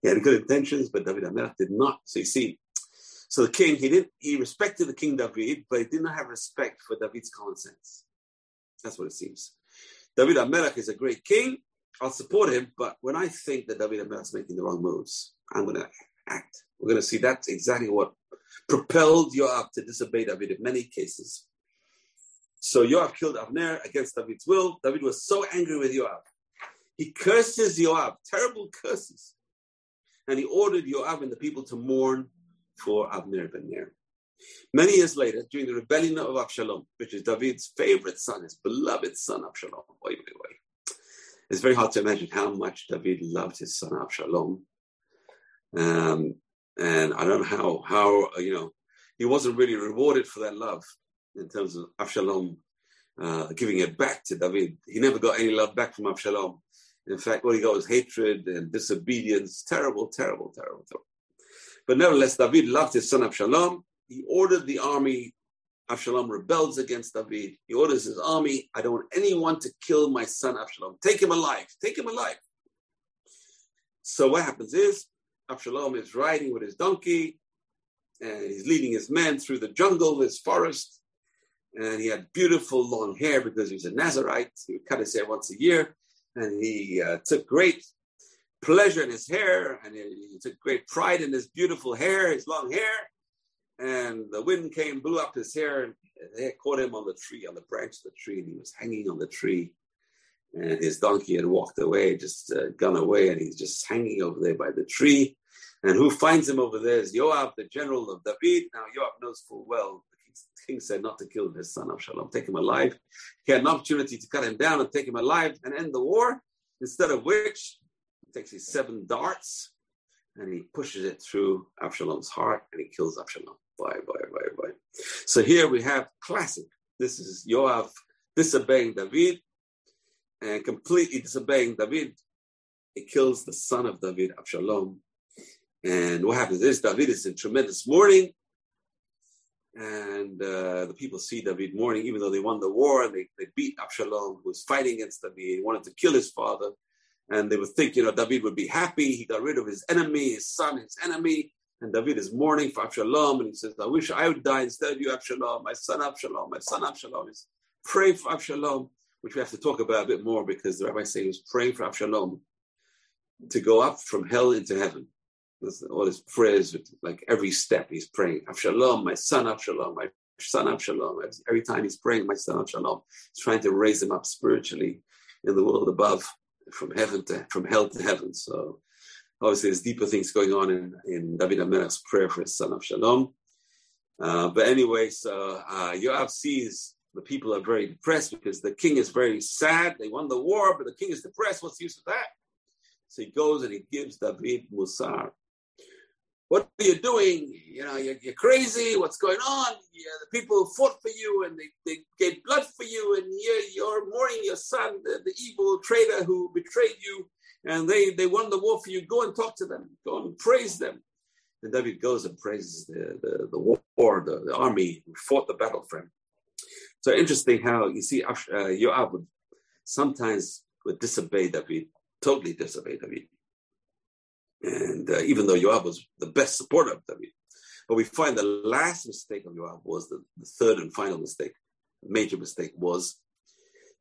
He had good intentions, but David HaMelech did not. So you see, so the king, he didn't, he respected the king David, but he did not have respect for David's common sense. That's what it seems. David HaMelech is a great king. I'll support him, but when I think that David HaMelech is making the wrong moves, I'm going to act. We're going to see that's exactly what propelled Yoav to disobey David in many cases. So Yoav killed Avner against David's will. David was so angry with Yoav. He curses Yoav, terrible curses. And he ordered Yoav and the people to mourn for Avner ben Ner. Many years later, during the rebellion of Absalom, which is David's favorite son, his beloved son Absalom, wait, wait, wait. It's very hard to imagine how much David loved his son Absalom. Um, and I don't know how, how, you know, he wasn't really rewarded for that love in terms of Absalom uh, giving it back to David. He never got any love back from Absalom. In fact, all he got was hatred and disobedience. Terrible, terrible, terrible, terrible. But nevertheless, David loved his son Absalom. He ordered the army. Absalom rebels against David. He orders his army, I don't want anyone to kill my son Absalom. Take him alive. Take him alive. So what happens is Absalom is riding with his donkey and he's leading his men through the jungle, this forest. And he had beautiful long hair because he was a Nazarite. He would cut his hair once a year. And he uh, took great pleasure in his hair and he took great pride in his beautiful hair, his long hair. And the wind came, blew up his hair, and they caught him on the tree, on the branch of the tree, and he was hanging on the tree. And his donkey had walked away, just uh, gone away, and he's just hanging over there by the tree. And who finds him over there is Joab, the general of David. Now, Joab knows full well the king said not to kill his son Absalom, take him alive. He had an opportunity to cut him down and take him alive and end the war, instead of which takes his seven darts and he pushes it through Absalom's heart and he kills Absalom. Bye, bye, bye, bye. So here we have classic. This is Joab disobeying David and completely disobeying David. He kills the son of David, Absalom, and what happens is David is in tremendous mourning. And uh, the people see David mourning, even though they won the war and they, they beat Absalom, who was fighting against David. He wanted to kill his father. And they would think, you know, David would be happy. He got rid of his enemy, his son, his enemy. And David is mourning for Absalom. And he says, I wish I would die instead of you, Absalom, my son Absalom, my son Absalom. Is pray for Absalom, which we have to talk about a bit more because the rabbi say he was praying for Absalom to go up from hell into heaven all his prayers, like every step he's praying, Absalom, my son Absalom, my son Absalom. Every time he's praying, my son Absalom, he's trying to raise him up spiritually in the world above, from heaven to from hell to heaven. So obviously there's deeper things going on in, in David HaMelech's prayer for his son Absalom. Uh, but anyway, so uh, Yoav sees the people are very depressed because the king is very sad. They won the war, but the king is depressed. What's the use of that? So he goes and he gives David Musar what are you doing? You know, you're, you're crazy. What's going on? Yeah, the people fought for you and they, they gave blood for you, and you're, you're mourning your son, the, the evil traitor who betrayed you, and they, they won the war for you. Go and talk to them. Go and praise them. And David goes and praises the, the, the war, the, the army who fought the battle for him. So interesting how you see uh, would sometimes would disobey David, totally disobey David. And uh, even though Yoav was the best supporter of David, but we find the last mistake of Yoav was the, the third and final mistake. Major mistake was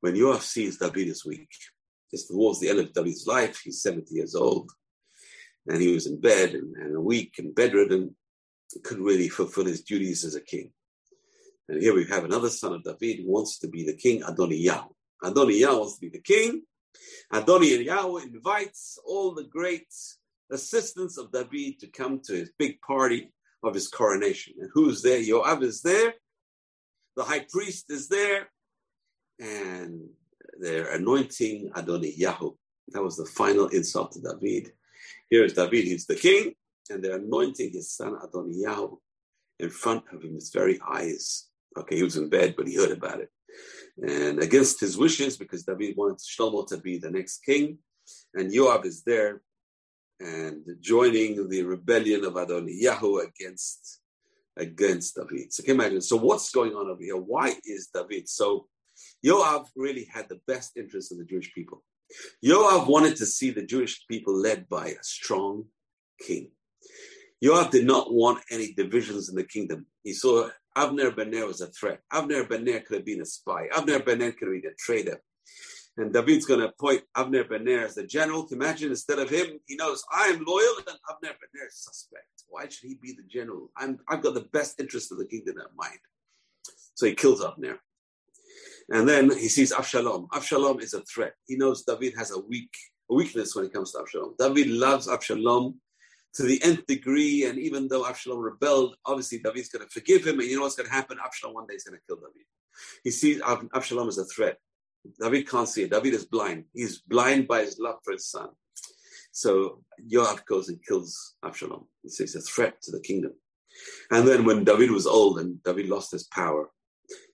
when Yoav sees David is weak. It's towards the end of David's life. He's 70 years old, and he was in bed and, and weak and bedridden. Couldn't really fulfill his duties as a king. And here we have another son of David who wants to be the king, Adoniyahu. Adoniyahu wants to be the king. Adoniyahu invites all the great assistants of David to come to his big party of his coronation. And who's there? Yoav is there, the high priest is there, and they're anointing Adoniyahu. That was the final insult to David. Here is David, he's the king, and they're anointing his son Adoniyahu in front of him, his very eyes. Okay, he was in bed, but he heard about it. And against his wishes, because David wanted Shlomo to be the next king, and Yoav is there and joining the rebellion of Adoniyahu against against David. So can you imagine? So what's going on over here? Why is David? So Yoav really had the best interest of the Jewish people. Yoav wanted to see the Jewish people led by a strong king. Yoav did not want any divisions in the kingdom. He saw Avner ben Ner was a threat. Avner ben Ner could have been a spy. Avner ben Ner could have been a traitor. And David's going to appoint Avner ben Ner as the general. Imagine instead of him, he knows I am loyal and Avner ben Ner is suspect. Why should he be the general? I'm, I've got the best interest of the kingdom at mind. So he kills Avner. And then he sees Absalom. Absalom is a threat. He knows David has a weak a weakness when it comes to Absalom. David loves Absalom to the nth degree, and even though Absalom rebelled, obviously David's going to forgive him, and you know what's going to happen? Absalom one day is going to kill David. He sees Absalom as a threat. David can't see it. David is blind. He's blind by his love for his son. So Yoav goes and kills Absalom. He says a threat to the kingdom. And then when David was old and David lost his power,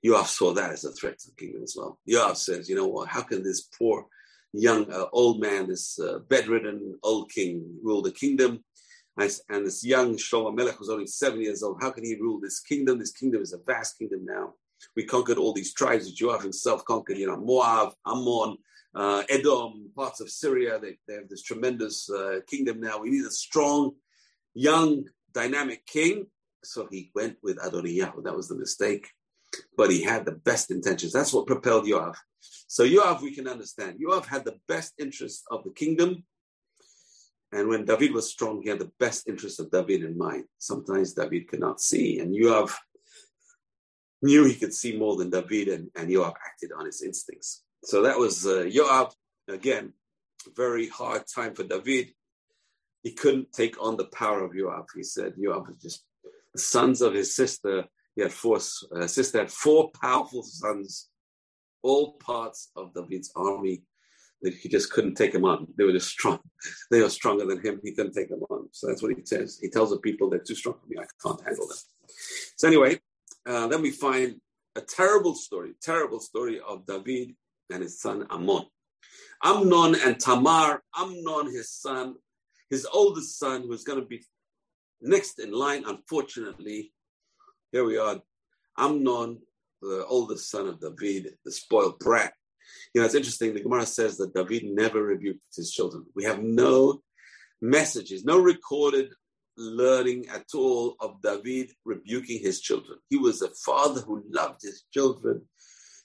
Yoav saw that as a threat to the kingdom as well. Yoav says, you know what, how can this poor young uh, old man, this uh, bedridden old king rule the kingdom? And this young Shlomo Melech was only seven years old. How can he rule this kingdom? This kingdom is a vast kingdom now. We conquered all these tribes that Yoav himself conquered, you know, Moab, Ammon, uh, Edom, parts of Syria. They, they have this tremendous uh, kingdom now. We need a strong, young, dynamic king. So he went with Adoniyahu. That was the mistake. But he had the best intentions. That's what propelled Yoav. So Yoav, we can understand. Yoav had the best interest of the kingdom. And when David was strong, he had the best interest of David in mind. Sometimes David cannot see. And Yoav knew he could see more than David, and, and Yoav acted on his instincts. So that was uh, Yoav. Again, very hard time for David. He couldn't take on the power of Yoav. He said Yoav was just the sons of his sister. He had four. Uh, sister had four powerful sons, all parts of David's army. That he just couldn't take them on. They were just strong. <laughs> They were stronger than him. He couldn't take them on. So that's what he says. He tells the people they're too strong for me. I can't handle them. So anyway, uh, then we find a terrible story, terrible story of David and his son Amnon. Amnon and Tamar, Amnon, his son, his oldest son, who's going to be next in line, unfortunately. Here we are. Amnon, the oldest son of David, the spoiled brat. You know, it's interesting. The Gemara says that David never rebuked his children. We have no messages, no recorded learning at all of David rebuking his children. He was a father who loved his children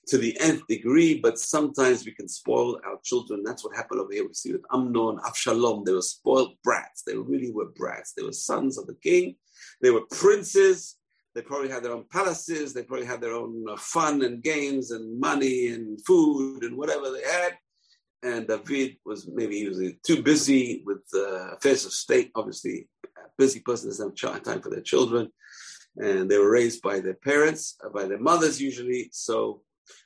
to the nth degree, but sometimes we can spoil our children. That's what happened over here. We see with Amnon, Avshalom. They were spoiled brats. They really were brats. They were sons of the king. They were princes. They probably had their own palaces. They probably had their own uh, fun and games and money and food and whatever they had. And David was maybe he was too busy with affairs of state. Obviously, busy person doesn't have time for their children. And they were raised by their parents, uh, by their mothers usually. So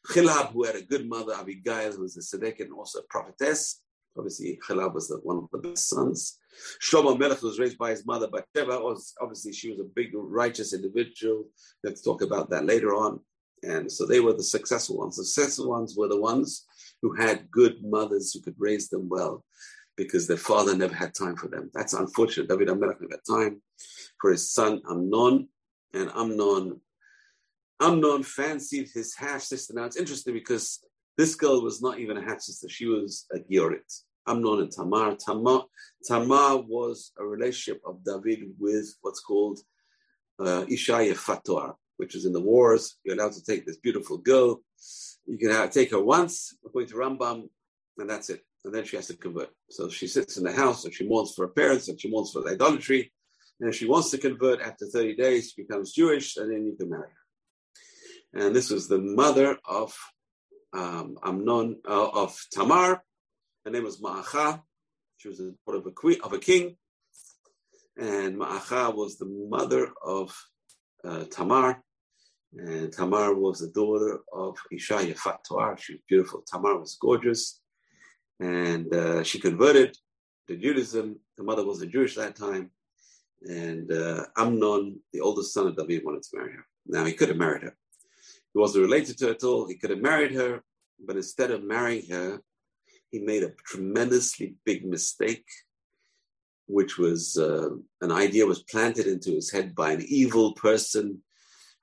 Chilab, who had a good mother, Abigail, who was a Sedek and also a prophetess. Obviously, Chilab was the, one of the best sons. Shlomo Melech was raised by his mother, but Sheba was obviously she was a big righteous individual. Let's talk about that later on. And so they were the successful ones. The successful ones were the ones who had good mothers who could raise them well because their father never had time for them. That's unfortunate. David HaMelech never had time for his son Amnon, and Amnon Amnon fancied his half sister. Now it's interesting because this girl was not even a half sister; she was a Giorit. Amnon and Tamar. Tamar. Tamar was a relationship of David with what's called uh, Isha Yafat Toar, which is in the wars. You're allowed to take this beautiful girl. You can have, take her once, according to Rambam, and that's it. And then she has to convert. So she sits in the house and she mourns for her parents and she mourns for the idolatry. And if she wants to convert after 30 days, she becomes Jewish, and then you can marry her and this was the mother of um, Amnon uh, of Tamar. Her name was Ma'acha. She was the daughter of a queen of a king, and Ma'acha was the mother of uh, Tamar, and Tamar was the daughter of Isha Yafat Toar. She was beautiful. Tamar was gorgeous, and uh, she converted to Judaism. The mother was a Jewish at that time, and uh, Amnon, the oldest son of David, wanted to marry her. Now he could have married her he wasn't related to her at all. He could have married her, but instead of marrying her, he made a tremendously big mistake, which was uh, an idea was planted into his head by an evil person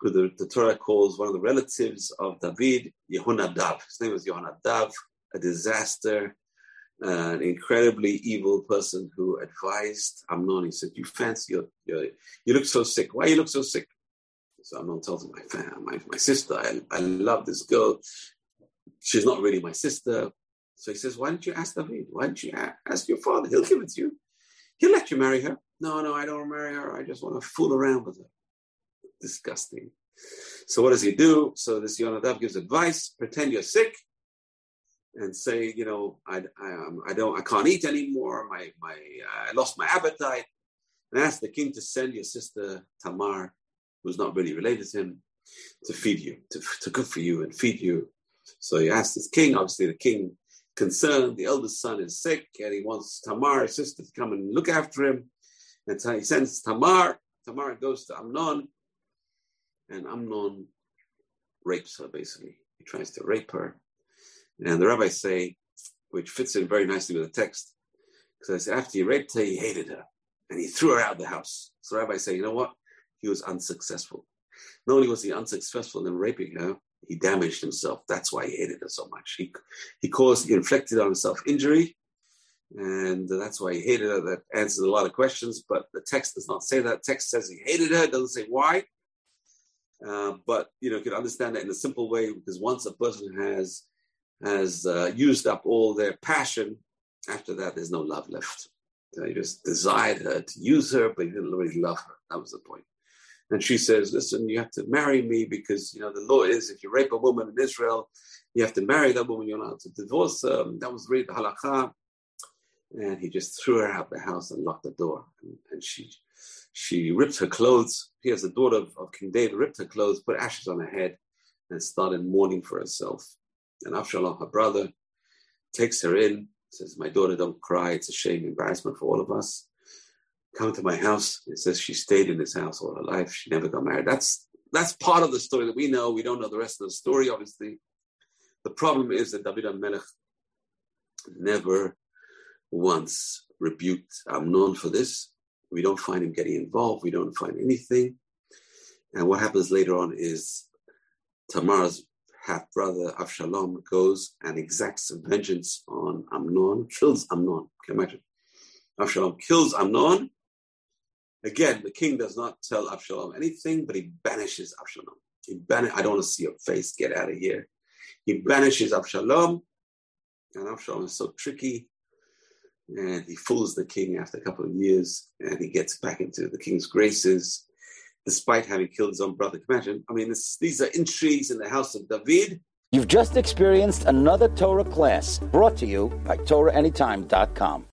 who the, the Torah calls one of the relatives of David, Yehonadav. His name was Yehonadav, a disaster, an incredibly evil person who advised Amnon. He said, "You fancy your, your, you look so sick. Why you look so sick? So Amnon tells him, my, fam, my, my sister, I, I love this girl. She's not really my sister. So he says, why don't you ask David? Why don't you ask your father? He'll give it to you. He'll let you marry her. No, no, I don't marry her. I just want to fool around with her. Disgusting. So what does he do? So this Yonadav gives advice: pretend you're sick, and say, you know, I, I, um, I don't, I can't eat anymore. My, my, I lost my appetite. And ask the king to send your sister Tamar, who's not really related to him, to feed you, to, to cook for you and feed you. So he asked this king. Obviously, the king concerned. The eldest son is sick, and he wants Tamar, his sister, to come and look after him. And so he sends Tamar. Tamar goes to Amnon, and Amnon rapes her. Basically, he tries to rape her. And the rabbis say, which fits in very nicely with the text, because after he raped her, he hated her, and he threw her out of the house. So the rabbis say, you know what? He was unsuccessful. Not only was he unsuccessful in raping her, he damaged himself. That's why he hated her so much. He he caused, he inflicted on himself injury, and that's why he hated her. That answers a lot of questions, but the text does not say that. Text says he hated her. It doesn't say why. Uh, but you know, you can understand that in a simple way because once a person has has uh, used up all their passion, after that, there's no love left. He just desired her to use her, but he didn't really love her. That was the point. And she says, listen, you have to marry me because, you know, the law is if you rape a woman in Israel, you have to marry that woman. You're not to divorce her. that was really the halakha. And he just threw her out the house and locked the door. And, and she she ripped her clothes. He has the daughter of, of King David, ripped her clothes, put ashes on her head, and started mourning for herself. And Avshalom, her brother, takes her in, says, My daughter, don't cry. It's a shame, embarrassment for all of us come to my house. It says she stayed in this house all her life. She never got married. That's that's part of the story that we know. We don't know the rest of the story, obviously. The problem is that David Melech never once rebuked Amnon for this. We don't find him getting involved. We don't find anything. And what happens later on is Tamar's half brother Avshalom goes and exacts vengeance on Amnon, kills Amnon. Can imagine? Avshalom kills Amnon Again, the king does not tell Absalom anything, but he banishes Absalom. He ban- I don't want to see your face. Get out of here. He banishes Absalom, and Absalom is so tricky, and he fools the king after a couple of years, and he gets back into the king's graces, despite having killed his own brother. Imagine, I mean, this, these are intrigues in the house of David. You've just experienced another Torah class brought to you by TorahAnytime.com.